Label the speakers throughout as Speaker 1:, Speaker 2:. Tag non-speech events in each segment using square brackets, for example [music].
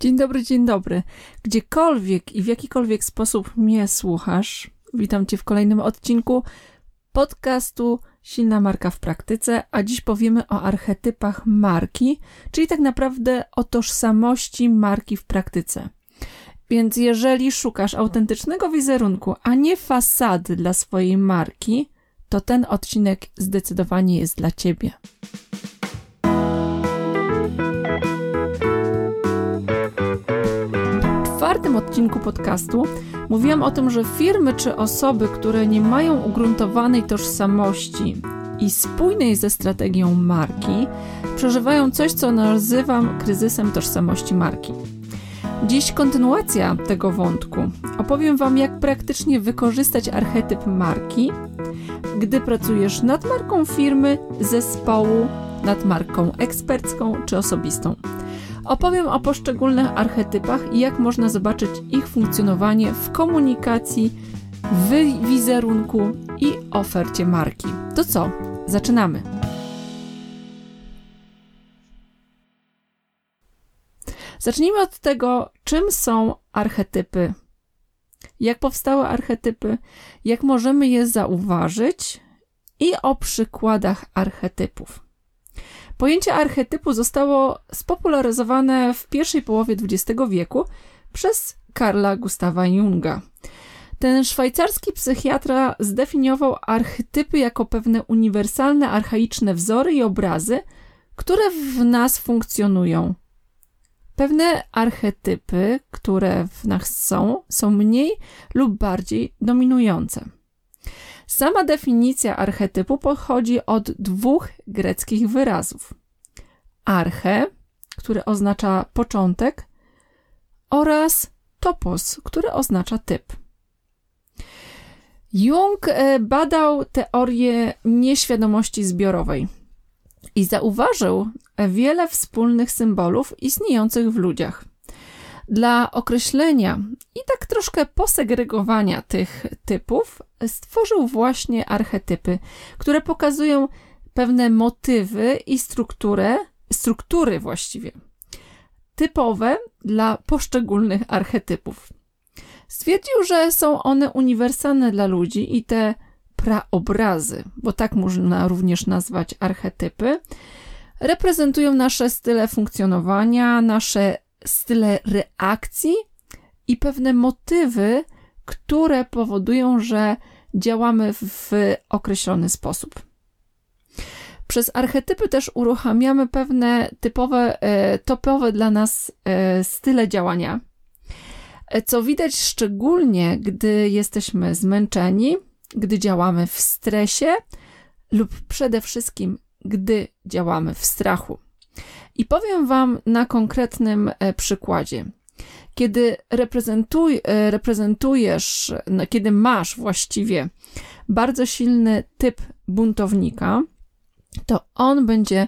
Speaker 1: Dzień dobry, dzień dobry. Gdziekolwiek i w jakikolwiek sposób mnie słuchasz, witam Cię w kolejnym odcinku podcastu Silna Marka w Praktyce, a dziś powiemy o archetypach marki, czyli tak naprawdę o tożsamości marki w praktyce. Więc jeżeli szukasz autentycznego wizerunku, a nie fasady dla swojej marki, to ten odcinek zdecydowanie jest dla Ciebie. Odcinku podcastu mówiłam o tym, że firmy czy osoby, które nie mają ugruntowanej tożsamości i spójnej ze strategią marki, przeżywają coś, co nazywam kryzysem tożsamości marki. Dziś kontynuacja tego wątku. Opowiem Wam, jak praktycznie wykorzystać archetyp marki, gdy pracujesz nad marką firmy, zespołu, nad marką ekspercką czy osobistą. Opowiem o poszczególnych archetypach i jak można zobaczyć ich funkcjonowanie w komunikacji, w wizerunku i ofercie marki. To co? Zaczynamy. Zacznijmy od tego, czym są archetypy. Jak powstały archetypy, jak możemy je zauważyć i o przykładach archetypów. Pojęcie archetypu zostało spopularyzowane w pierwszej połowie XX wieku przez Karla Gustawa Junga. Ten szwajcarski psychiatra zdefiniował archetypy jako pewne uniwersalne, archaiczne wzory i obrazy, które w nas funkcjonują. Pewne archetypy, które w nas są, są mniej lub bardziej dominujące. Sama definicja archetypu pochodzi od dwóch greckich wyrazów: arche, który oznacza początek, oraz topos, który oznacza typ. Jung e, badał teorię nieświadomości zbiorowej i zauważył wiele wspólnych symbolów istniejących w ludziach. Dla określenia i tak troszkę posegregowania tych typów stworzył właśnie archetypy, które pokazują pewne motywy i strukturę, struktury właściwie, typowe dla poszczególnych archetypów. Stwierdził, że są one uniwersalne dla ludzi i te praobrazy, bo tak można również nazwać archetypy, reprezentują nasze style funkcjonowania, nasze style reakcji i pewne motywy, które powodują, że działamy w określony sposób. Przez archetypy też uruchamiamy pewne typowe, e, topowe dla nas e, style działania, e, co widać szczególnie, gdy jesteśmy zmęczeni, gdy działamy w stresie lub przede wszystkim, gdy działamy w strachu. I powiem Wam na konkretnym e, przykładzie. Kiedy reprezentuj, e, reprezentujesz, no, kiedy masz właściwie bardzo silny typ buntownika, to on będzie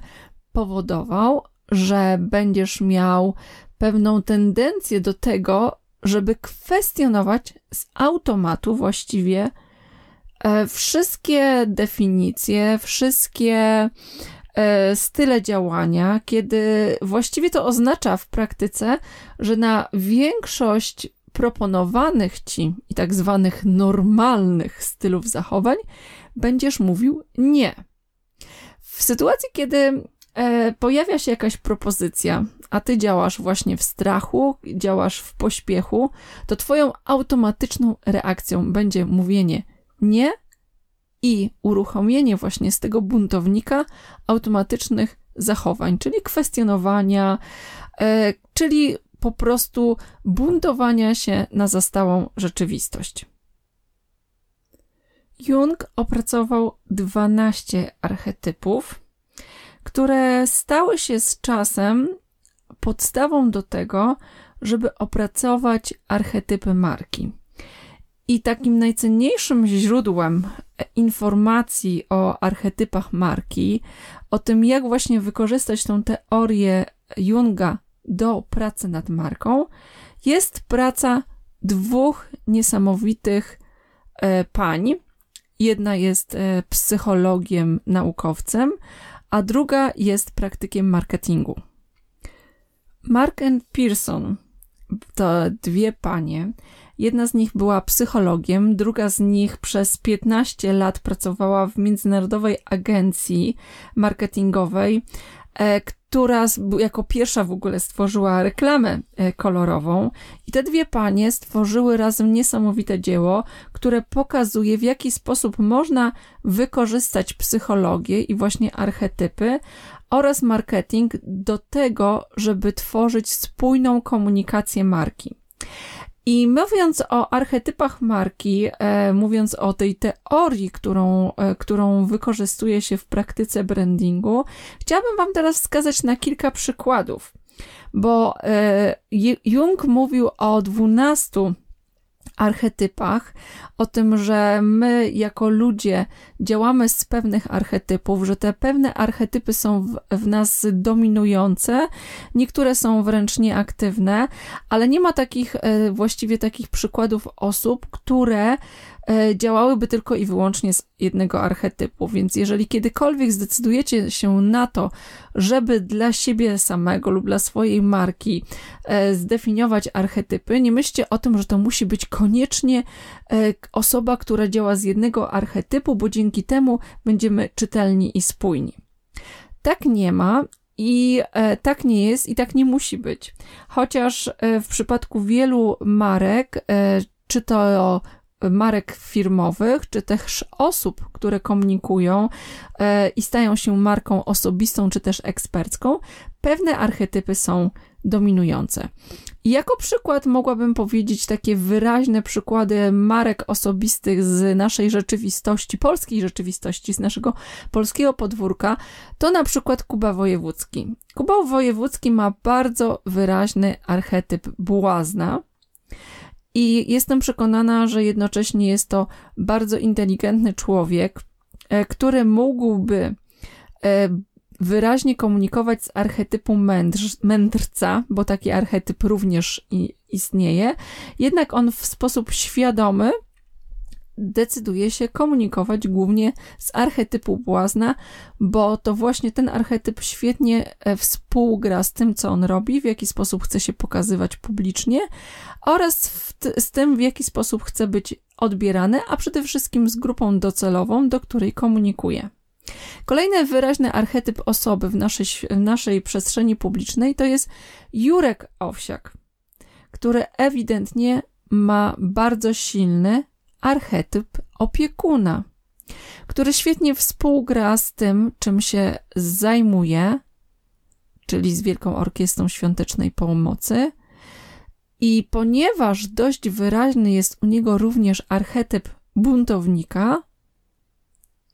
Speaker 1: powodował, że będziesz miał pewną tendencję do tego, żeby kwestionować z automatu właściwie e, wszystkie definicje, wszystkie style działania, kiedy właściwie to oznacza w praktyce, że na większość proponowanych ci i tak zwanych normalnych stylów zachowań będziesz mówił nie. W sytuacji, kiedy e, pojawia się jakaś propozycja, a ty działasz właśnie w strachu, działasz w pośpiechu, to twoją automatyczną reakcją będzie mówienie nie i uruchomienie właśnie z tego buntownika automatycznych zachowań, czyli kwestionowania, e, czyli po prostu buntowania się na zastałą rzeczywistość. Jung opracował 12 archetypów, które stały się z czasem podstawą do tego, żeby opracować archetypy marki. I takim najcenniejszym źródłem informacji o archetypach marki, o tym, jak właśnie wykorzystać tą teorię Junga do pracy nad marką, jest praca dwóch niesamowitych e, pań. Jedna jest e, psychologiem, naukowcem, a druga jest praktykiem marketingu. Mark and Pearson to dwie panie. Jedna z nich była psychologiem, druga z nich przez 15 lat pracowała w międzynarodowej agencji marketingowej, e, która jako pierwsza w ogóle stworzyła reklamę e, kolorową. I te dwie panie stworzyły razem niesamowite dzieło, które pokazuje, w jaki sposób można wykorzystać psychologię i właśnie archetypy oraz marketing do tego, żeby tworzyć spójną komunikację marki. I mówiąc o archetypach marki, e, mówiąc o tej teorii, którą, e, którą wykorzystuje się w praktyce brandingu, chciałabym Wam teraz wskazać na kilka przykładów, bo e, Jung mówił o 12 archetypach, o tym, że my jako ludzie działamy z pewnych archetypów, że te pewne archetypy są w, w, nas dominujące, niektóre są wręcz nieaktywne, ale nie ma takich, e, właściwie takich przykładów osób, które działałyby tylko i wyłącznie z jednego archetypu. Więc jeżeli kiedykolwiek zdecydujecie się na to, żeby dla siebie samego lub dla swojej marki e, zdefiniować archetypy, nie myślcie o tym, że to musi być koniecznie e, osoba, która działa z jednego archetypu, bo dzięki temu będziemy czytelni i spójni. Tak nie ma i e, tak nie jest i tak nie musi być. Chociaż e, w przypadku wielu marek, e, czy to marek firmowych, czy też osób, które komunikują e, i stają się marką osobistą, czy też ekspercką, pewne archetypy są dominujące. I jako przykład mogłabym powiedzieć takie wyraźne przykłady marek osobistych z naszej rzeczywistości, polskiej rzeczywistości, z naszego polskiego podwórka, to na przykład Kuba Wojewódzki. Kuba Wojewódzki ma bardzo wyraźny archetyp błazna, i jestem przekonana, że jednocześnie jest to bardzo inteligentny człowiek, e, który mógłby e, wyraźnie komunikować z archetypu mędrz, mędrca, bo taki archetyp również istnieje, jednak on w sposób świadomy decyduje się komunikować głównie z archetypu błazna, bo to właśnie ten archetyp świetnie e, współgra z tym, co on robi, w jaki sposób chce się pokazywać publicznie oraz z tym, w jaki sposób chce być odbierany, a przede wszystkim z grupą docelową, do której komunikuje. Kolejny wyraźny archetyp osoby w naszej, w naszej przestrzeni publicznej to jest Jurek Owsiak, który ewidentnie ma bardzo silny archetyp opiekuna, który świetnie współgra z tym, czym się zajmuje, czyli z Wielką Orkiestrą Świątecznej Pomocy. I ponieważ dość wyraźny jest u niego również archetyp buntownika,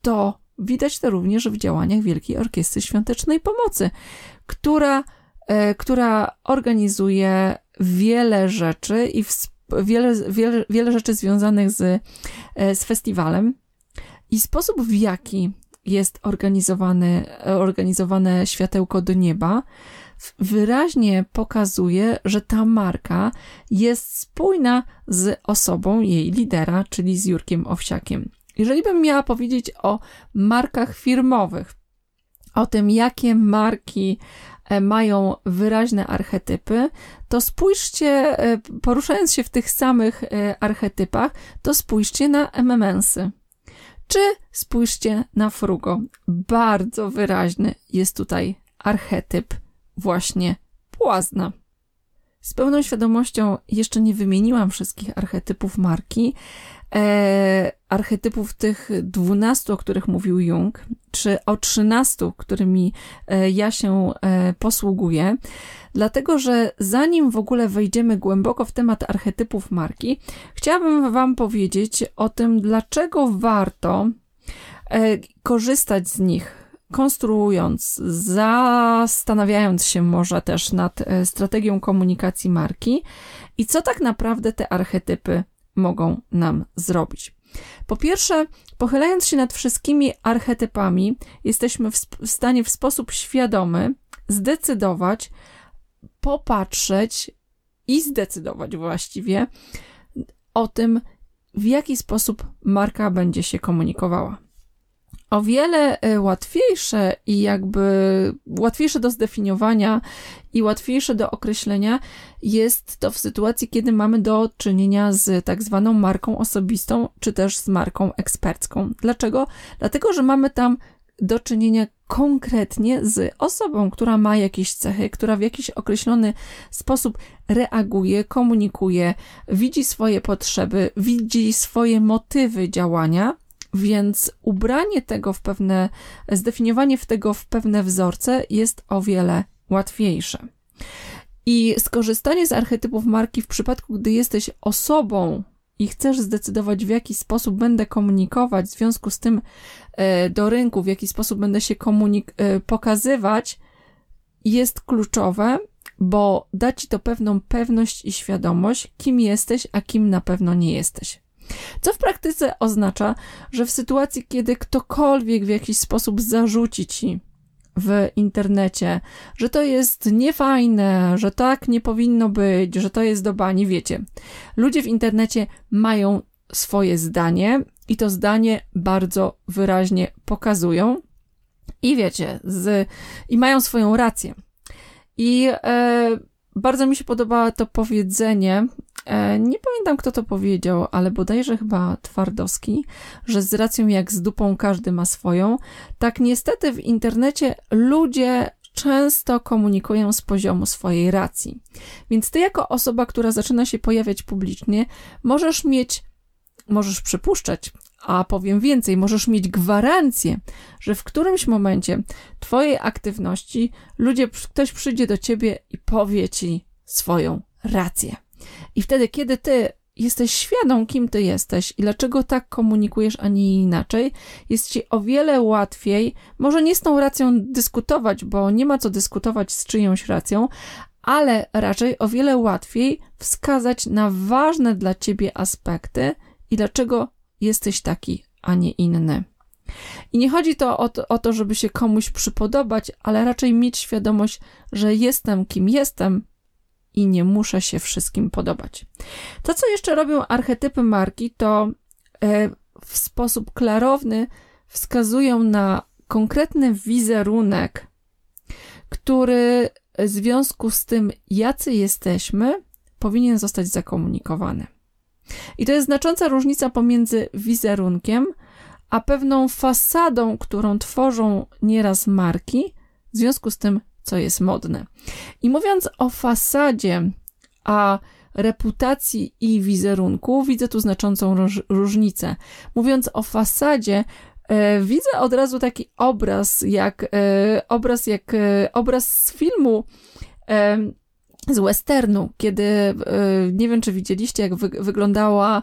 Speaker 1: to widać to również w działaniach Wielkiej Orkiestry Świątecznej Pomocy, która, e, która organizuje wiele rzeczy i wiele, wiele, wiele rzeczy związanych z, e, z festiwalem. I sposób, w jaki jest organizowany, organizowane światełko do nieba, wyraźnie pokazuje, że ta marka jest spójna z osobą jej lidera, czyli z Jurkiem Owsiakiem. Jeżeli bym miała powiedzieć o markach firmowych, o tym, jakie marki E, mają wyraźne archetypy, to spójrzcie, e, poruszając się w tych samych e, archetypach, to spójrzcie na MMS-y. Czy spójrzcie na Frugo. Bardzo wyraźny jest tutaj archetyp właśnie płazna. Z pełną świadomością jeszcze nie wymieniłam wszystkich archetypów marki, e, archetypów tych dwunastu, o których mówił Jung, czy o trzynastu, którymi e, ja się e, posługuję, dlatego że zanim w ogóle wejdziemy głęboko w temat archetypów marki, chciałabym Wam powiedzieć o tym, dlaczego warto e, korzystać z nich konstruując, zastanawiając się może też nad e, strategią komunikacji marki i co tak naprawdę te archetypy mogą nam zrobić. Po pierwsze, pochylając się nad wszystkimi archetypami, jesteśmy w stanie w sposób świadomy zdecydować, popatrzeć i zdecydować właściwie o tym, w jaki sposób marka będzie się komunikowała. O wiele e, łatwiejsze i jakby łatwiejsze do zdefiniowania i łatwiejsze do określenia jest to w sytuacji, kiedy mamy do czynienia z tak zwaną marką osobistą, czy też z marką ekspercką. Dlaczego? Dlatego, że mamy tam do czynienia konkretnie z osobą, która ma jakieś cechy, która w jakiś określony sposób reaguje, komunikuje, widzi swoje potrzeby, widzi swoje motywy działania, więc ubranie tego w pewne, zdefiniowanie tego w pewne wzorce jest o wiele łatwiejsze. I skorzystanie z archetypów marki w przypadku, gdy jesteś osobą i chcesz zdecydować, w jaki sposób będę komunikować, w związku z tym e, do rynku, w jaki sposób będę się komunik- e, pokazywać, jest kluczowe, bo da ci to pewną pewność i świadomość, kim jesteś, a kim na pewno nie jesteś. Co w praktyce oznacza, że w sytuacji, kiedy ktokolwiek w jakiś sposób zarzuci ci w internecie, że to jest niefajne, że tak nie powinno być, że to jest do bani, wiecie. Ludzie w internecie mają swoje zdanie i to zdanie bardzo wyraźnie pokazują i wiecie, z, i mają swoją rację. I e, bardzo mi się podoba to powiedzenie, nie pamiętam kto to powiedział, ale bodajże chyba Twardowski, że z racją jak z dupą każdy ma swoją. Tak niestety w internecie ludzie często komunikują z poziomu swojej racji. Więc ty jako osoba, która zaczyna się pojawiać publicznie, możesz mieć, możesz przypuszczać, a powiem więcej, możesz mieć gwarancję, że w którymś momencie twojej aktywności ludzie, ktoś przyjdzie do ciebie i powie ci swoją rację. I wtedy, kiedy ty jesteś świadom, kim ty jesteś i dlaczego tak komunikujesz, a nie inaczej, jest ci o wiele łatwiej, może nie z tą racją dyskutować, bo nie ma co dyskutować z czyjąś racją, ale raczej o wiele łatwiej wskazać na ważne dla ciebie aspekty i dlaczego jesteś taki, a nie inny. I nie chodzi to o, to o to, żeby się komuś przypodobać, ale raczej mieć świadomość, że jestem kim jestem i nie muszę się wszystkim podobać. To, co jeszcze robią archetypy marki, to e, w sposób klarowny wskazują na konkretny wizerunek, który w związku z tym, jacy jesteśmy, powinien zostać zakomunikowany. I to jest znacząca różnica pomiędzy wizerunkiem, a pewną fasadą, którą tworzą nieraz marki, w związku z tym, co jest modne. I mówiąc o fasadzie, a reputacji i wizerunku, widzę tu znaczącą róż różnicę. Mówiąc o fasadzie, e, widzę od razu taki obraz, jak e, obraz, jak e, obraz z filmu z westernu, kiedy e, nie wiem, czy widzieliście, jak wy wyglądała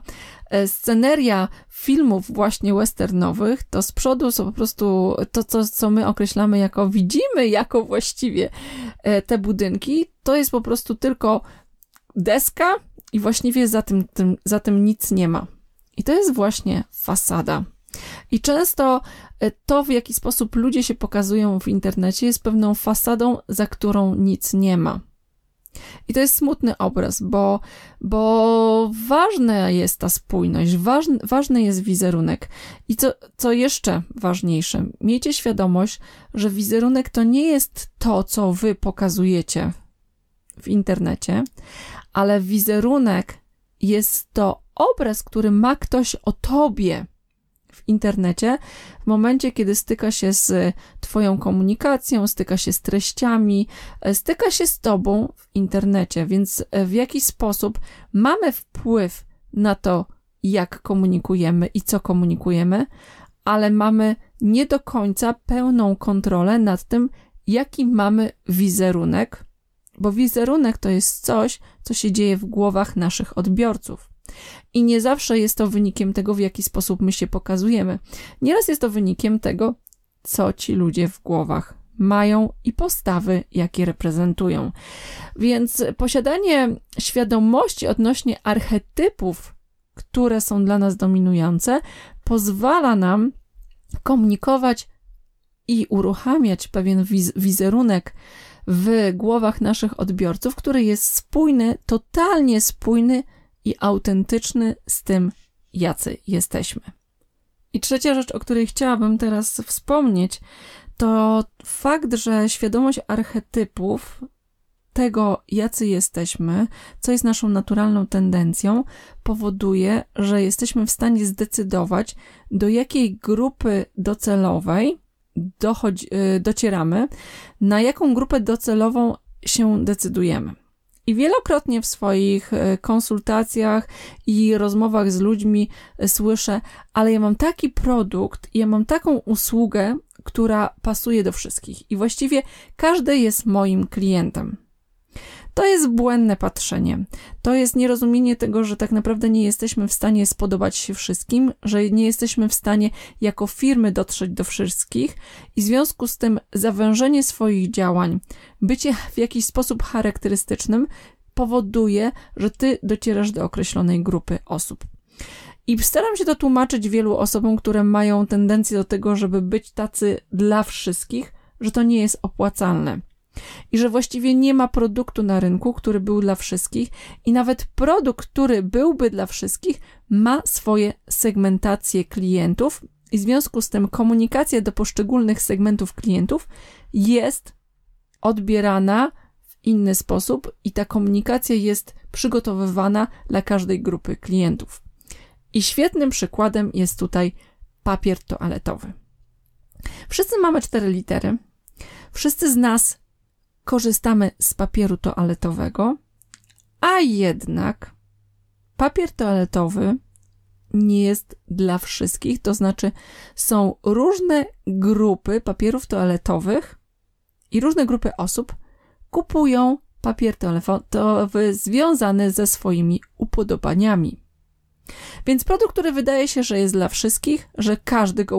Speaker 1: e, sceneria filmów właśnie westernowych, to z przodu są po prostu to, co, co my określamy jako widzimy, jako właściwie e, te budynki, to jest po prostu tylko deska i właściwie za tym, tym, za tym nic nie ma. I to jest właśnie fasada. I często to, w jaki sposób ludzie się pokazują w internecie, jest pewną fasadą, za którą nic nie ma. I to jest smutny obraz, bo, bo ważna jest ta spójność, ważny, ważny jest wizerunek. I co, co jeszcze ważniejsze, miejcie świadomość, że wizerunek to nie jest to, co wy pokazujecie w internecie, ale wizerunek jest to obraz, który ma ktoś o tobie w internecie, w momencie, kiedy styka się z Twoją komunikacją, styka się z treściami, e, styka się z Tobą w internecie, więc e, w jakiś sposób mamy wpływ na to, jak komunikujemy i co komunikujemy, ale mamy nie do końca pełną kontrolę nad tym, jaki mamy wizerunek, bo wizerunek to jest coś, co się dzieje w głowach naszych odbiorców. I nie zawsze jest to wynikiem tego, w jaki sposób my się pokazujemy. Nieraz jest to wynikiem tego, co ci ludzie w głowach mają i postawy, jakie reprezentują. Więc posiadanie świadomości odnośnie archetypów, które są dla nas dominujące, pozwala nam komunikować i uruchamiać pewien wiz wizerunek w głowach naszych odbiorców, który jest spójny, totalnie spójny i autentyczny z tym, jacy jesteśmy. I trzecia rzecz, o której chciałabym teraz wspomnieć, to fakt, że świadomość archetypów, tego, jacy jesteśmy, co jest naszą naturalną tendencją, powoduje, że jesteśmy w stanie zdecydować, do jakiej grupy docelowej dochodzi, y, docieramy, na jaką grupę docelową się decydujemy. I wielokrotnie w swoich y, konsultacjach i rozmowach z ludźmi y, słyszę, ale ja mam taki produkt, ja mam taką usługę, która pasuje do wszystkich i właściwie każdy jest moim klientem. To jest błędne patrzenie. To jest nierozumienie tego, że tak naprawdę nie jesteśmy w stanie spodobać się wszystkim, że nie jesteśmy w stanie jako firmy dotrzeć do wszystkich i w związku z tym zawężenie swoich działań, bycie w jakiś sposób charakterystycznym powoduje, że ty docierasz do określonej grupy osób. I staram się to tłumaczyć wielu osobom, które mają tendencję do tego, żeby być tacy dla wszystkich, że to nie jest opłacalne. I że właściwie nie ma produktu na rynku, który był dla wszystkich, i nawet produkt, który byłby dla wszystkich, ma swoje segmentacje klientów, i w związku z tym komunikacja do poszczególnych segmentów klientów jest odbierana w inny sposób, i ta komunikacja jest przygotowywana dla każdej grupy klientów. I świetnym przykładem jest tutaj papier toaletowy. Wszyscy mamy cztery litery. Wszyscy z nas korzystamy z papieru toaletowego, a jednak papier toaletowy nie jest dla wszystkich, to znaczy są różne grupy papierów toaletowych i różne grupy osób kupują papier toaletowy związany ze swoimi upodobaniami. Więc produkt, który wydaje się, że jest dla wszystkich, że każdy go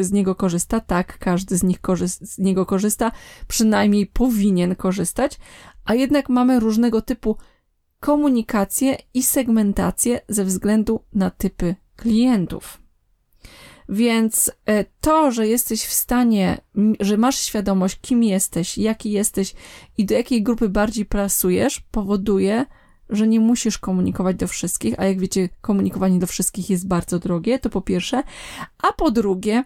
Speaker 1: z niego korzysta, tak, każdy z nich korzysta, z niego korzysta, przynajmniej powinien korzystać, a jednak mamy różnego typu komunikację i segmentację ze względu na typy klientów. Więc e, to, że jesteś w stanie, że masz świadomość, kim jesteś, jaki jesteś i do jakiej grupy bardziej pracujesz, powoduje, że nie musisz komunikować do wszystkich, a jak wiecie, komunikowanie do wszystkich jest bardzo drogie, to po pierwsze, a po drugie,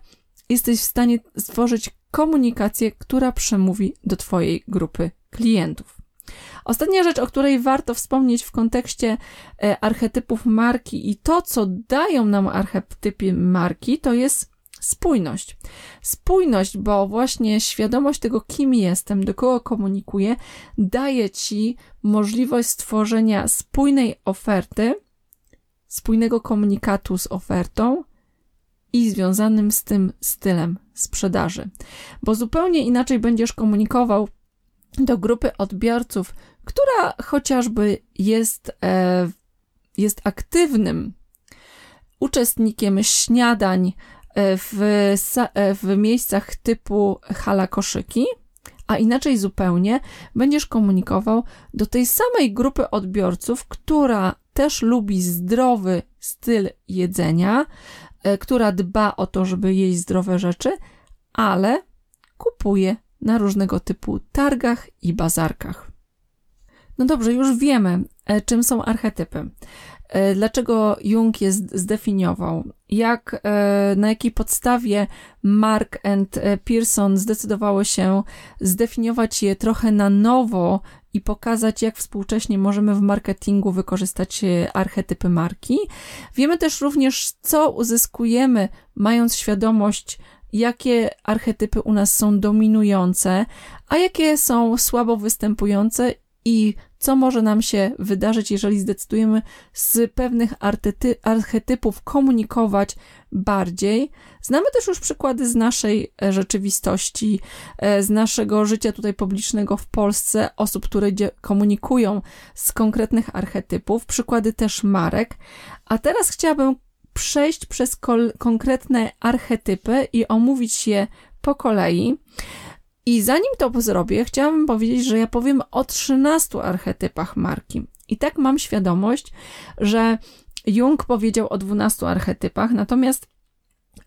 Speaker 1: jesteś w stanie stworzyć komunikację, która przemówi do Twojej grupy klientów. Ostatnia rzecz, o której warto wspomnieć w kontekście e, archetypów marki i to, co dają nam archetypy marki, to jest spójność. Spójność, bo właśnie świadomość tego, kim jestem, do kogo komunikuję, daje ci możliwość stworzenia spójnej oferty, spójnego komunikatu z ofertą i związanym z tym stylem sprzedaży. Bo zupełnie inaczej będziesz komunikował do grupy odbiorców, która chociażby jest, e, jest aktywnym uczestnikiem śniadań, w, e, w miejscach typu hala koszyki, a inaczej zupełnie będziesz komunikował do tej samej grupy odbiorców, która też lubi zdrowy styl jedzenia, e, która dba o to, żeby jeść zdrowe rzeczy, ale kupuje na różnego typu targach i bazarkach. No dobrze, już wiemy, czym są archetypy. E, dlaczego Jung je zdefiniował, jak, e, na jakiej podstawie Mark and e, Pearson zdecydowało się zdefiniować je trochę na nowo i pokazać, jak współcześnie możemy w marketingu wykorzystać archetypy marki. Wiemy też również, co uzyskujemy, mając świadomość, jakie archetypy u nas są dominujące, a jakie są słabo występujące i co może nam się wydarzyć, jeżeli zdecydujemy z pewnych archetypów komunikować bardziej. Znamy też już przykłady z naszej e, rzeczywistości, e, z naszego życia tutaj publicznego w Polsce, osób, które komunikują z konkretnych archetypów, przykłady też marek. A teraz chciałabym przejść przez konkretne archetypy i omówić je po kolei. I zanim to zrobię, chciałabym powiedzieć, że ja powiem o 13 archetypach marki. I tak mam świadomość, że Jung powiedział o 12 archetypach, natomiast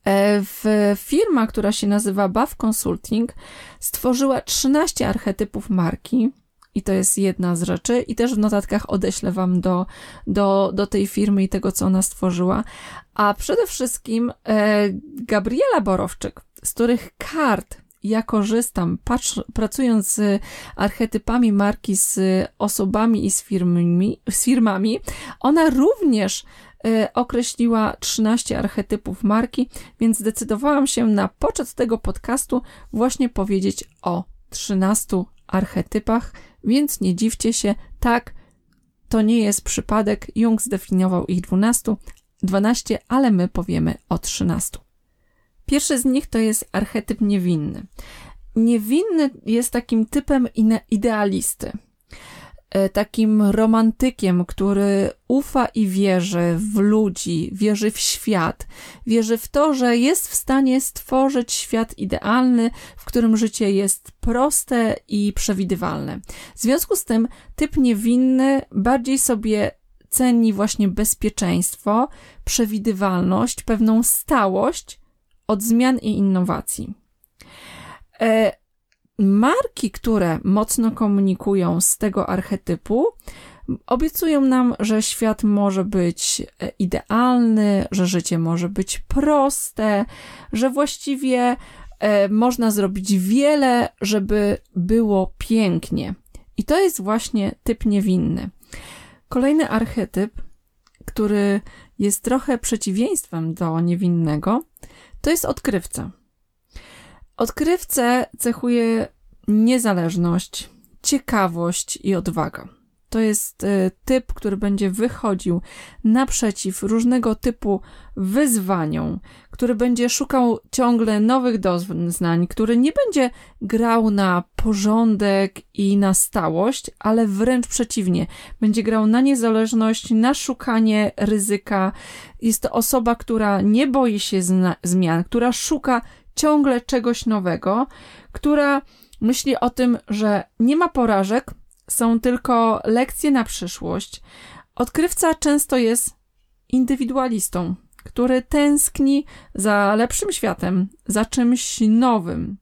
Speaker 1: e, w firma, która się nazywa Buff Consulting, stworzyła 13 archetypów marki, i to jest jedna z rzeczy. I też w notatkach odeślę Wam do, do, do tej firmy i tego, co ona stworzyła. A przede wszystkim e, Gabriela Borowczyk, z których kart ja korzystam, patrz, pracując z archetypami marki, z osobami i z firmami, z firmami ona również y, określiła 13 archetypów marki, więc zdecydowałam się na poczet tego podcastu właśnie powiedzieć o 13 archetypach, więc nie dziwcie się, tak, to nie jest przypadek. Jung zdefiniował ich 12, 12, ale my powiemy o 13. Pierwszy z nich to jest archetyp niewinny. Niewinny jest takim typem idealisty, e, takim romantykiem, który ufa i wierzy w ludzi, wierzy w świat, wierzy w to, że jest w stanie stworzyć świat idealny, w którym życie jest proste i przewidywalne. W związku z tym typ niewinny bardziej sobie ceni właśnie bezpieczeństwo, przewidywalność, pewną stałość, od zmian i innowacji. E, marki, które mocno komunikują z tego archetypu, obiecują nam, że świat może być e, idealny, że życie może być proste, że właściwie e, można zrobić wiele, żeby było pięknie. I to jest właśnie typ niewinny. Kolejny archetyp, który jest trochę przeciwieństwem do niewinnego, to jest odkrywca. Odkrywcę cechuje niezależność, ciekawość i odwaga. To jest y, typ, który będzie wychodził naprzeciw różnego typu wyzwaniom, który będzie szukał ciągle nowych doznań, który nie będzie grał na porządek i na stałość, ale wręcz przeciwnie, będzie grał na niezależność, na szukanie ryzyka. Jest to osoba, która nie boi się zmian, która szuka ciągle czegoś nowego, która myśli o tym, że nie ma porażek, są tylko lekcje na przyszłość. Odkrywca często jest indywidualistą, który tęskni za lepszym światem, za czymś nowym.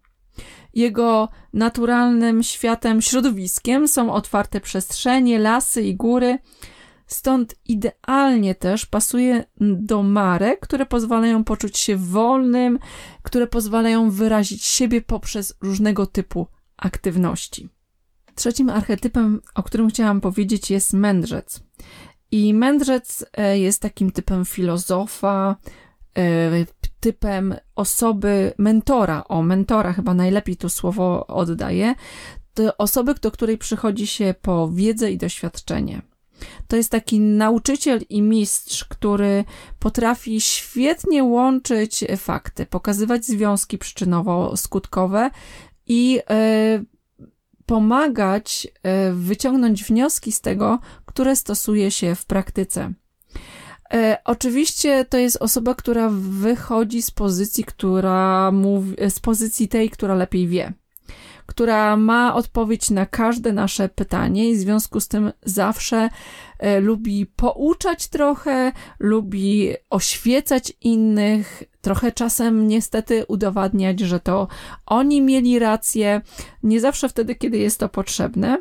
Speaker 1: Jego naturalnym światem, środowiskiem są otwarte przestrzenie, lasy i góry. Stąd idealnie też pasuje do marek, które pozwalają poczuć się wolnym, które pozwalają wyrazić siebie poprzez różnego typu aktywności. Trzecim archetypem, o którym chciałam powiedzieć, jest mędrzec. I mędrzec e, jest takim typem filozofa, e, typem osoby, mentora. O, mentora chyba najlepiej to słowo oddaje. To osoby, do której przychodzi się po wiedzę i doświadczenie. To jest taki nauczyciel i mistrz, który potrafi świetnie łączyć fakty, pokazywać związki przyczynowo-skutkowe i e, pomagać e, wyciągnąć wnioski z tego, które stosuje się w praktyce. E, oczywiście to jest osoba, która wychodzi z pozycji, która mówi, z pozycji tej, która lepiej wie która ma odpowiedź na każde nasze pytanie i w związku z tym zawsze e, lubi pouczać trochę, lubi oświecać innych, trochę czasem niestety udowadniać, że to oni mieli rację, nie zawsze wtedy, kiedy jest to potrzebne.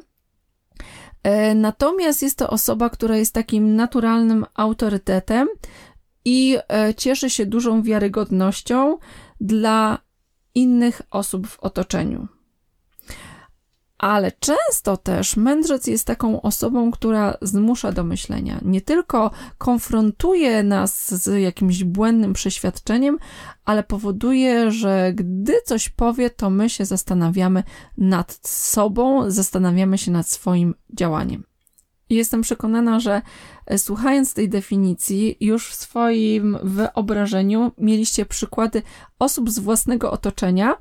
Speaker 1: E, natomiast jest to osoba, która jest takim naturalnym autorytetem i e, cieszy się dużą wiarygodnością dla innych osób w otoczeniu ale często też mędrzec jest taką osobą, która zmusza do myślenia. Nie tylko konfrontuje nas z jakimś błędnym przeświadczeniem, ale powoduje, że gdy coś powie, to my się zastanawiamy nad sobą, zastanawiamy się nad swoim działaniem. Jestem przekonana, że e, słuchając tej definicji, już w swoim wyobrażeniu mieliście przykłady osób z własnego otoczenia,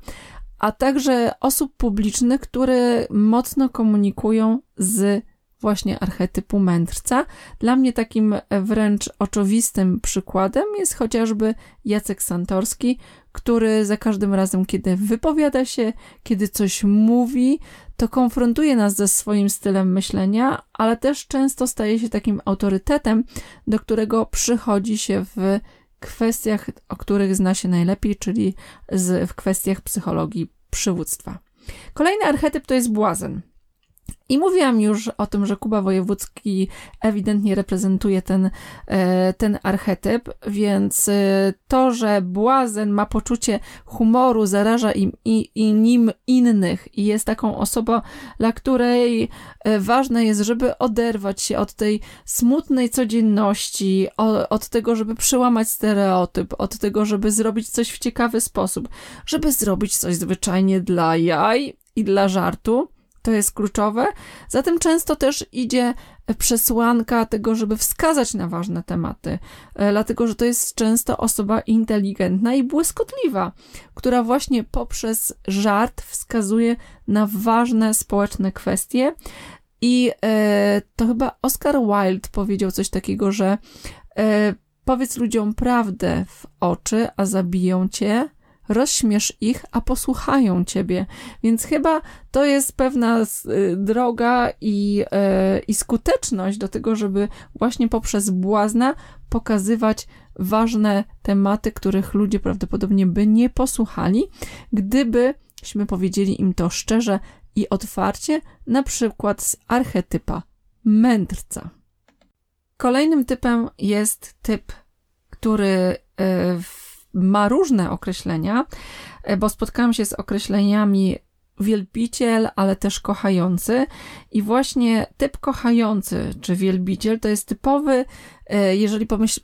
Speaker 1: a także osób publicznych, które mocno komunikują z właśnie archetypu mędrca. Dla mnie takim wręcz oczywistym przykładem jest chociażby Jacek Santorski, który za każdym razem, kiedy wypowiada się, kiedy coś mówi, to konfrontuje nas ze swoim stylem myślenia, ale też często staje się takim autorytetem, do którego przychodzi się w kwestiach, o których zna się najlepiej, czyli z, w kwestiach psychologii przywództwa. Kolejny archetyp to jest błazen. I mówiłam już o tym, że Kuba Wojewódzki ewidentnie reprezentuje ten, e, ten archetyp, więc e, to, że błazen ma poczucie humoru, zaraża im i, i nim innych i jest taką osobą, dla której e, ważne jest, żeby oderwać się od tej smutnej codzienności, od tego, żeby przełamać stereotyp, od tego, żeby zrobić coś w ciekawy sposób, żeby zrobić coś zwyczajnie dla jaj i dla żartu to jest kluczowe. Zatem często też idzie przesłanka tego, żeby wskazać na ważne tematy, e, dlatego że to jest często osoba inteligentna i błyskotliwa, która właśnie poprzez żart wskazuje na ważne społeczne kwestie. I e, to chyba Oscar Wilde powiedział coś takiego, że e, powiedz ludziom prawdę w oczy, a zabiją cię rozśmiesz ich, a posłuchają ciebie. Więc chyba to jest pewna y, droga i, y, i skuteczność do tego, żeby właśnie poprzez błazna pokazywać ważne tematy, których ludzie prawdopodobnie by nie posłuchali, gdybyśmy powiedzieli im to szczerze i otwarcie, na przykład z archetypa mędrca. Kolejnym typem jest typ, który y, w ma różne określenia, e, bo spotkałam się z określeniami wielbiciel, ale też kochający. I właśnie typ kochający czy wielbiciel to jest typowy, e, jeżeli pomyśl,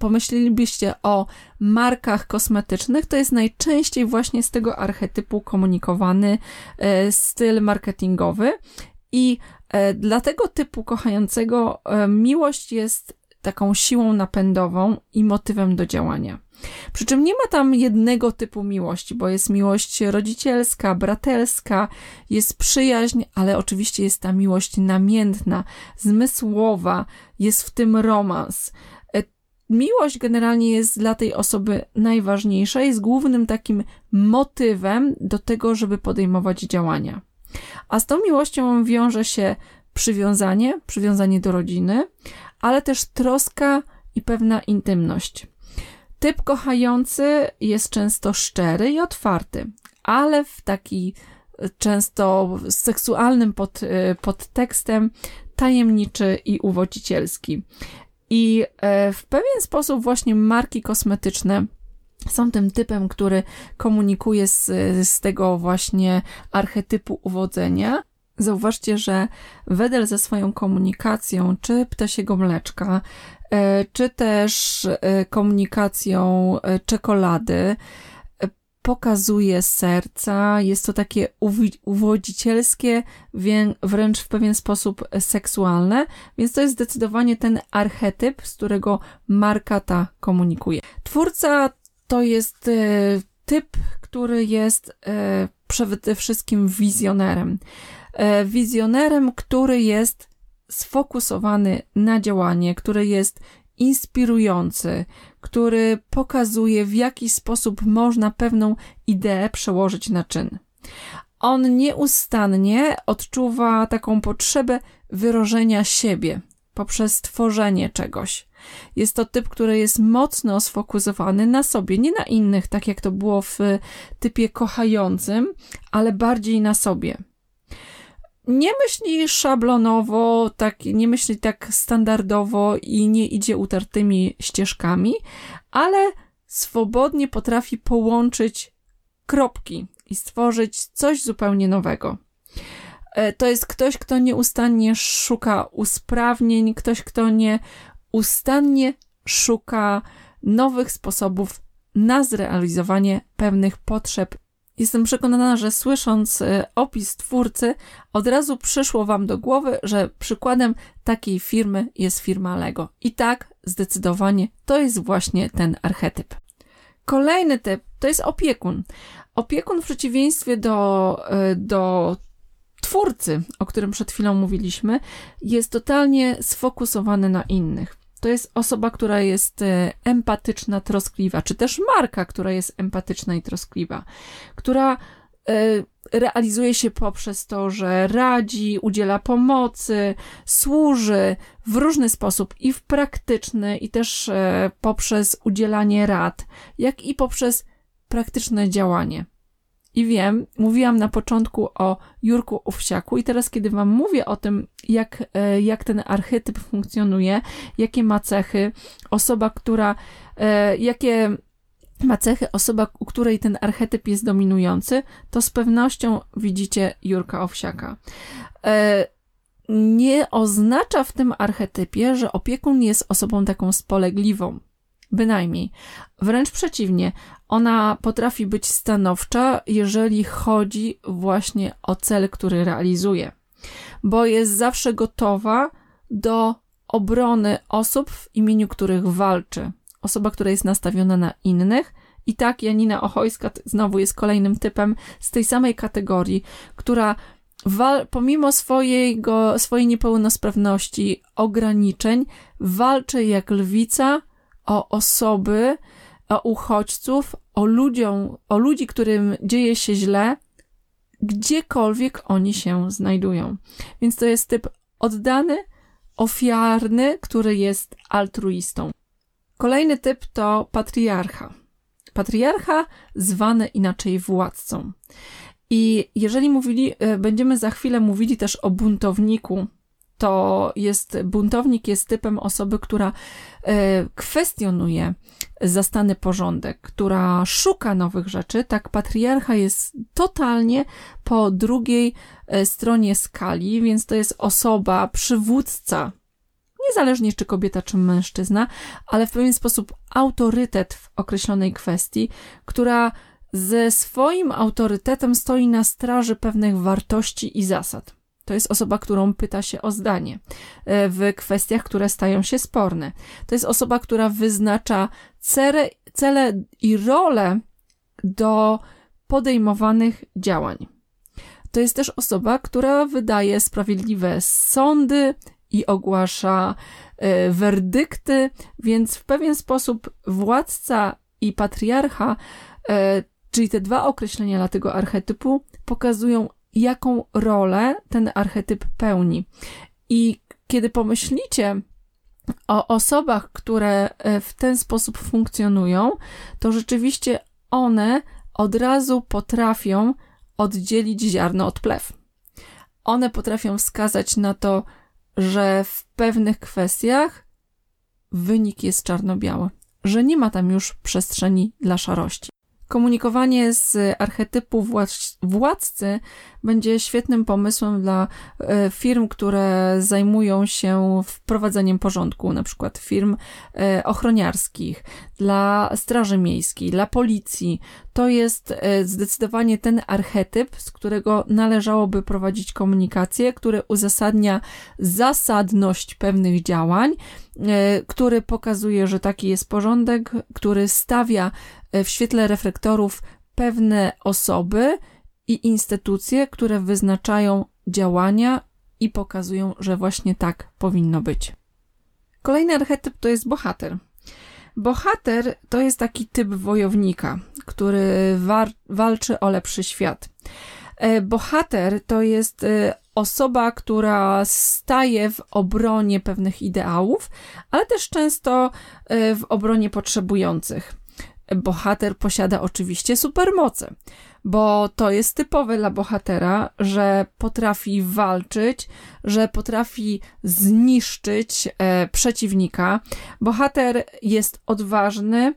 Speaker 1: o markach kosmetycznych, to jest najczęściej właśnie z tego archetypu komunikowany e, styl marketingowy. I dla tego typu kochającego miłość jest taką siłą napędową i motywem do działania. Przy czym nie ma tam jednego typu miłości, bo jest miłość rodzicielska, bratelska, jest przyjaźń, ale oczywiście jest ta miłość namiętna, zmysłowa, jest w tym romans. E, miłość generalnie jest dla tej osoby najważniejsza, jest głównym takim motywem do tego, żeby podejmować działania. A z tą miłością wiąże się przywiązanie, przywiązanie do rodziny, ale też troska i pewna intymność. Typ kochający jest często szczery i otwarty, ale w taki e, często seksualnym pod, e, podtekstem tajemniczy i uwodzicielski. I e, w pewien sposób właśnie marki kosmetyczne są tym typem, który komunikuje z, z tego właśnie archetypu uwodzenia. Zauważcie, że Wedel ze swoją komunikacją, czy ptasiego mleczka, E, czy też e, komunikacją e, czekolady, pokazuje serca, jest to takie uwodzicielskie, wręcz w pewien sposób seksualne, więc to jest zdecydowanie ten archetyp, z którego marka ta komunikuje. Twórca to jest typ, który jest przede wszystkim wizjonerem. Wizjonerem, który jest sfokusowany na działanie, który jest inspirujący, który pokazuje, w jaki sposób można pewną ideę przełożyć na czyn. On nieustannie odczuwa taką potrzebę wyrażenia siebie poprzez tworzenie czegoś. Jest to typ, który jest mocno sfokusowany na sobie, nie na innych, tak jak to było w typie kochającym, ale bardziej na sobie nie myśli szablonowo, tak, nie myśli tak standardowo i nie idzie utartymi ścieżkami, ale swobodnie potrafi połączyć kropki i stworzyć coś zupełnie nowego. E, to jest ktoś, kto nieustannie szuka usprawnień, ktoś, kto nieustannie szuka nowych sposobów na zrealizowanie pewnych potrzeb Jestem przekonana, że słysząc y, opis twórcy, od razu przyszło Wam do głowy, że przykładem takiej firmy jest firma Lego. I tak, zdecydowanie, to jest właśnie ten archetyp. Kolejny typ to jest opiekun. Opiekun w przeciwieństwie do, y, do twórcy, o którym przed chwilą mówiliśmy, jest totalnie sfokusowany na innych to jest osoba, która jest e, empatyczna, troskliwa, czy też marka, która jest empatyczna i troskliwa, która e, realizuje się poprzez to, że radzi, udziela pomocy, służy w różny sposób i w praktyczny, i też e, poprzez udzielanie rad, jak i poprzez praktyczne działanie. I wiem, mówiłam na początku o Jurku Owsiaku i teraz, kiedy wam mówię o tym, jak, e, jak ten archetyp funkcjonuje, jakie ma cechy, osoba, która, e, jakie ma cechy osoba, u której ten archetyp jest dominujący, to z pewnością widzicie Jurka Owsiaka. E, nie oznacza w tym archetypie, że opiekun jest osobą taką spolegliwą. Bynajmniej. Wręcz przeciwnie, ona potrafi być stanowcza, jeżeli chodzi właśnie o cel, który realizuje, bo jest zawsze gotowa do obrony osób, w imieniu których walczy. Osoba, która jest nastawiona na innych. I tak Janina Ochojska znowu jest kolejnym typem z tej samej kategorii, która wal, pomimo swojego, swojej niepełnosprawności, ograniczeń, walczy jak lwica o osoby, o uchodźców, o ludziom, o ludzi, którym dzieje się źle, gdziekolwiek oni się znajdują. Więc to jest typ oddany, ofiarny, który jest altruistą. Kolejny typ to patriarcha. Patriarcha zwany inaczej władcą. I jeżeli mówili, e, będziemy za chwilę mówili też o buntowniku, to jest, buntownik jest typem osoby, która e, kwestionuje zastany porządek, która szuka nowych rzeczy, tak patriarcha jest totalnie po drugiej e, stronie skali, więc to jest osoba, przywódca, niezależnie czy kobieta, czy mężczyzna, ale w pewien sposób autorytet w określonej kwestii, która ze swoim autorytetem stoi na straży pewnych wartości i zasad. To jest osoba, którą pyta się o zdanie e, w kwestiach, które stają się sporne. To jest osoba, która wyznacza cele, cele i role do podejmowanych działań. To jest też osoba, która wydaje sprawiedliwe sądy i ogłasza e, werdykty, więc w pewien sposób władca i patriarcha, e, czyli te dwa określenia dla tego archetypu, pokazują jaką rolę ten archetyp pełni. I kiedy pomyślicie o osobach, które e, w ten sposób funkcjonują, to rzeczywiście one od razu potrafią oddzielić ziarno od plew. One potrafią wskazać na to, że w pewnych kwestiach wynik jest czarno-biały, że nie ma tam już przestrzeni dla szarości. Komunikowanie z archetypu władcy będzie świetnym pomysłem dla e, firm, które zajmują się wprowadzeniem porządku, na przykład firm e, ochroniarskich, dla Straży Miejskiej, dla policji. To jest e, zdecydowanie ten archetyp, z którego należałoby prowadzić komunikację, który uzasadnia zasadność pewnych działań, który pokazuje, że taki jest porządek, który stawia w świetle reflektorów pewne osoby, i instytucje, które wyznaczają działania i pokazują, że właśnie tak powinno być. Kolejny archetyp to jest bohater. Bohater to jest taki typ wojownika, który walczy o lepszy świat. E, bohater to jest e, osoba, która staje w obronie pewnych ideałów, ale też często e, w obronie potrzebujących. Bohater posiada oczywiście supermoce bo to jest typowe dla bohatera, że potrafi walczyć, że potrafi zniszczyć e, przeciwnika. Bohater jest odważny,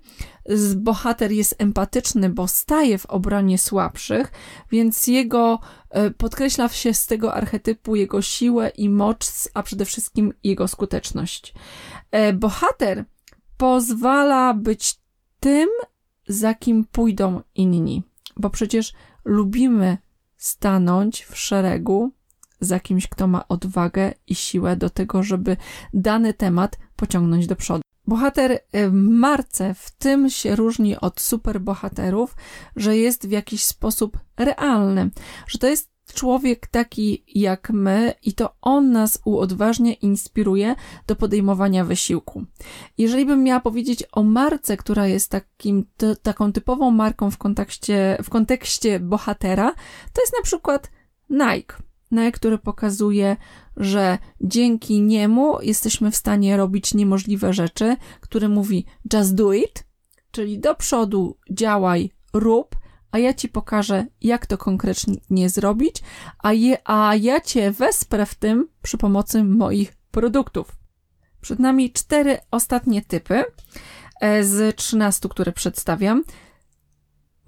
Speaker 1: bohater jest empatyczny, bo staje w obronie słabszych, więc jego e, podkreśla się z tego archetypu jego siłę i moc, a przede wszystkim jego skuteczność. E, bohater pozwala być tym, za kim pójdą inni bo przecież lubimy stanąć w szeregu za kimś, kto ma odwagę i siłę do tego, żeby dany temat pociągnąć do przodu. Bohater w marce w tym się różni od superbohaterów, że jest w jakiś sposób realny, że to jest człowiek taki jak my i to on nas uodważnia inspiruje do podejmowania wysiłku. Jeżeli bym miała powiedzieć o marce, która jest takim, to, taką typową marką w kontekście, w kontekście bohatera, to jest na przykład Nike. Nike, który pokazuje, że dzięki niemu jesteśmy w stanie robić niemożliwe rzeczy, który mówi just do it, czyli do przodu działaj, rób, a ja ci pokażę, jak to konkretnie zrobić, a, je, a ja cię wesprę w tym przy pomocy moich produktów. Przed nami cztery ostatnie typy e, z 13, które przedstawiam.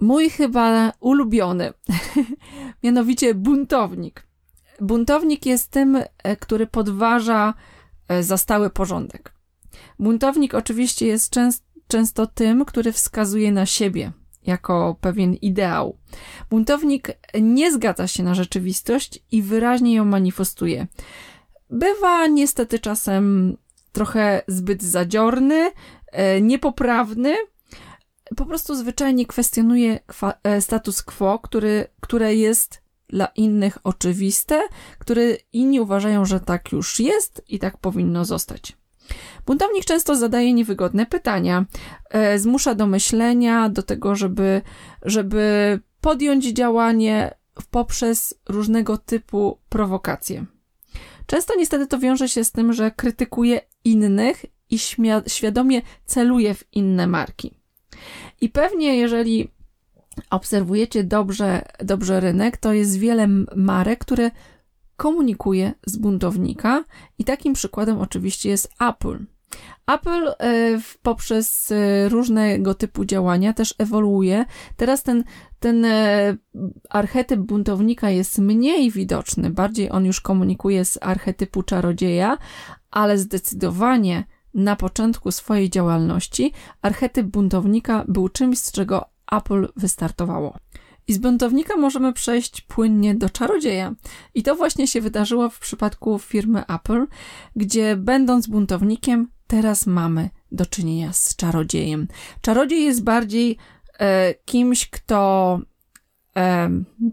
Speaker 1: Mój chyba ulubiony, [laughs] mianowicie buntownik. Buntownik jest tym, e, który podważa e, za stały porządek. Buntownik oczywiście jest częst, często tym, który wskazuje na siebie jako pewien ideał. Buntownik nie zgadza się na rzeczywistość i wyraźnie ją manifestuje. Bywa niestety czasem trochę zbyt zadziorny, e, niepoprawny, po prostu zwyczajnie kwestionuje status quo, który, które jest dla innych oczywiste, które inni uważają, że tak już jest i tak powinno zostać. Buntownik często zadaje niewygodne pytania, e, zmusza do myślenia, do tego, żeby, żeby podjąć działanie poprzez różnego typu prowokacje. Często niestety to wiąże się z tym, że krytykuje innych i świadomie celuje w inne marki. I pewnie, jeżeli obserwujecie dobrze, dobrze rynek, to jest wiele marek, które komunikuje z buntownika i takim przykładem oczywiście jest Apple. Apple e, poprzez e, różnego typu działania też ewoluuje. Teraz ten, ten e, archetyp buntownika jest mniej widoczny, bardziej on już komunikuje z archetypu czarodzieja, ale zdecydowanie na początku swojej działalności archetyp buntownika był czymś, z czego Apple wystartowało. I z buntownika możemy przejść płynnie do czarodzieja. I to właśnie się wydarzyło w przypadku firmy Apple, gdzie będąc buntownikiem, teraz mamy do czynienia z czarodziejem. Czarodziej jest bardziej e, kimś, kto e,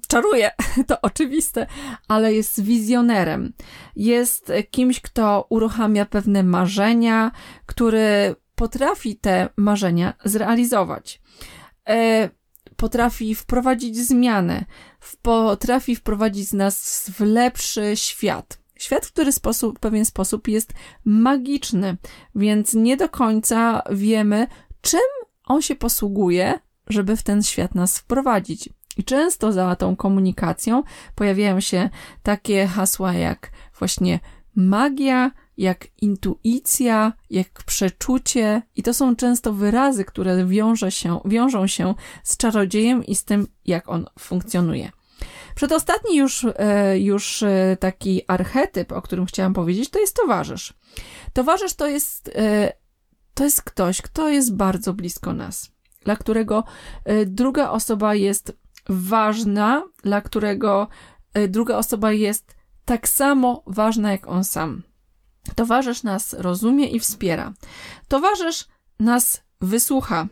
Speaker 1: czaruje, [laughs] to oczywiste, ale jest wizjonerem. Jest kimś, kto uruchamia pewne marzenia, który potrafi te marzenia zrealizować. E, potrafi wprowadzić zmianę, potrafi wprowadzić nas w lepszy świat. Świat, który w sposób, pewien sposób jest magiczny, więc nie do końca wiemy, czym on się posługuje, żeby w ten świat nas wprowadzić. I często za tą komunikacją pojawiają się takie hasła jak właśnie magia, jak intuicja, jak przeczucie, i to są często wyrazy, które wiąże się, wiążą się z czarodziejem i z tym, jak on funkcjonuje. Przedostatni już, e, już e, taki archetyp, o którym chciałam powiedzieć, to jest towarzysz. Towarzysz to jest, e, to jest ktoś, kto jest bardzo blisko nas, dla którego druga osoba jest ważna, dla którego druga osoba jest tak samo ważna jak on sam. Towarzysz nas rozumie i wspiera. Towarzysz nas wysłucha.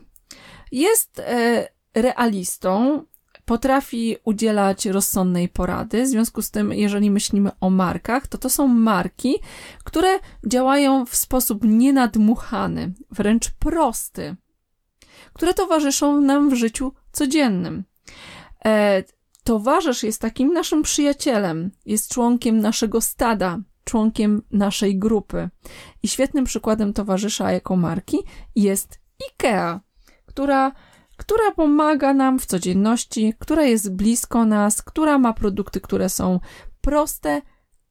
Speaker 1: Jest e, realistą, potrafi udzielać rozsądnej porady. W związku z tym, jeżeli myślimy o markach, to to są marki, które działają w sposób nienadmuchany, wręcz prosty, które towarzyszą nam w życiu codziennym. E, towarzysz jest takim naszym przyjacielem, jest członkiem naszego stada, członkiem naszej grupy. I świetnym przykładem towarzysza jako marki jest IKEA, która, która pomaga nam w codzienności, która jest blisko nas, która ma produkty, które są proste,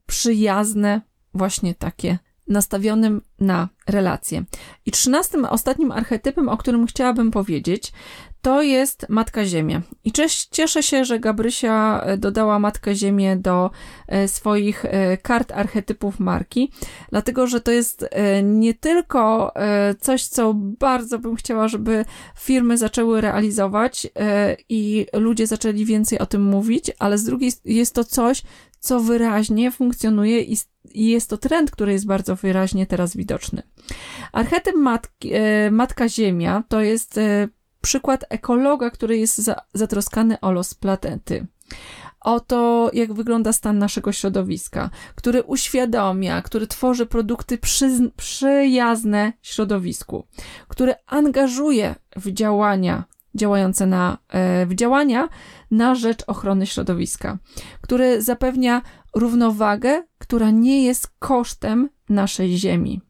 Speaker 1: przyjazne, właśnie takie nastawionym na relacje. I trzynastym, ostatnim archetypem, o którym chciałabym powiedzieć, to jest Matka Ziemia. I cieszę się, że Gabrysia e, dodała Matkę Ziemię do e, swoich e, kart archetypów marki, dlatego że to jest nie tylko coś, co bardzo bym chciała, żeby firmy zaczęły realizować i ludzie zaczęli więcej o tym mówić, ale z drugiej jest to coś, co wyraźnie funkcjonuje i jest to trend, który jest bardzo wyraźnie teraz widoczny. Archetyp matki, Matka Ziemia to jest przykład ekologa, który jest za, zatroskany o los planety. O to, jak wygląda stan naszego środowiska, który uświadamia, który tworzy produkty przy, przyjazne środowisku, który angażuje w działania działające na, e, w działania na rzecz ochrony środowiska, który zapewnia równowagę, która nie jest kosztem naszej ziemi.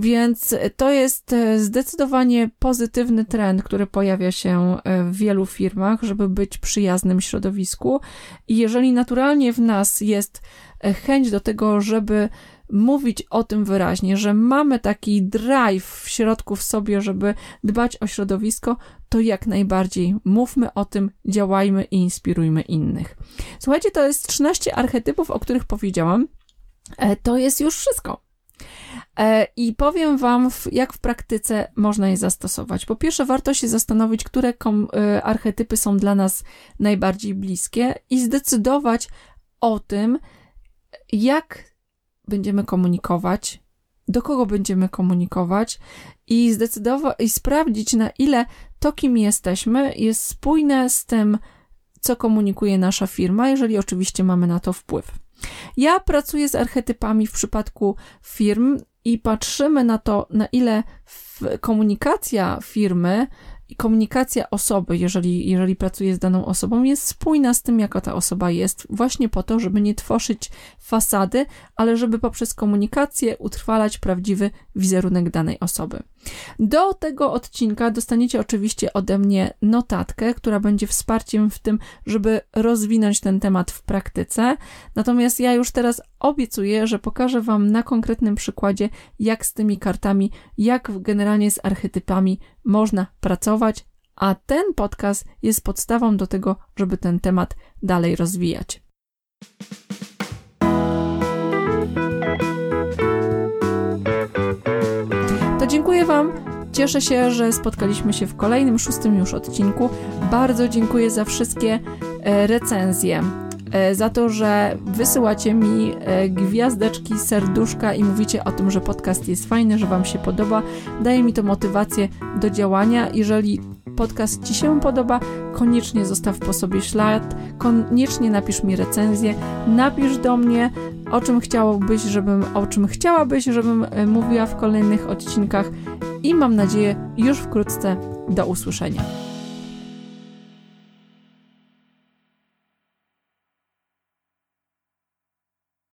Speaker 1: Więc to jest e, zdecydowanie pozytywny trend, który pojawia się e, w wielu firmach, żeby być przyjaznym środowisku. I jeżeli naturalnie w nas jest e, chęć do tego, żeby mówić o tym wyraźnie, że mamy taki drive w środku w sobie, żeby dbać o środowisko, to jak najbardziej mówmy o tym, działajmy i inspirujmy innych. Słuchajcie, to jest 13 archetypów, o których powiedziałam. To jest już wszystko. E, I powiem Wam, jak w praktyce można je zastosować. Po pierwsze, warto się zastanowić, które e, archetypy są dla nas najbardziej bliskie i zdecydować o tym, jak będziemy komunikować, do kogo będziemy komunikować i zdecydować i sprawdzić, na ile to, kim jesteśmy, jest spójne z tym, co komunikuje nasza firma, jeżeli oczywiście mamy na to wpływ. Ja pracuję z archetypami w przypadku firm i patrzymy na to, na ile komunikacja firmy i komunikacja osoby, jeżeli, jeżeli pracuje z daną osobą, jest spójna z tym, jaka ta osoba jest, właśnie po to, żeby nie tworzyć fasady, ale żeby poprzez komunikację utrwalać prawdziwy wizerunek danej osoby. Do tego odcinka dostaniecie oczywiście ode mnie notatkę, która będzie wsparciem w tym, żeby rozwinąć ten temat w praktyce. Natomiast ja już teraz obiecuję, że pokażę Wam na konkretnym przykładzie, jak z tymi kartami, jak generalnie z archetypami można pracować, a ten podcast jest podstawą do tego, żeby ten temat dalej rozwijać. Dziękuję Wam. Cieszę się, że spotkaliśmy się w kolejnym, szóstym już odcinku. Bardzo dziękuję za wszystkie e, recenzje za to, że wysyłacie mi e, gwiazdeczki, serduszka i mówicie o tym, że podcast jest fajny, że Wam się podoba. Daje mi to motywację do działania. Jeżeli podcast Ci się podoba, koniecznie zostaw po sobie ślad, koniecznie napisz mi recenzję, napisz do mnie, o czym chciałobyś, żebym, o czym chciałabyś, żebym e, mówiła w kolejnych odcinkach i mam nadzieję już wkrótce do usłyszenia.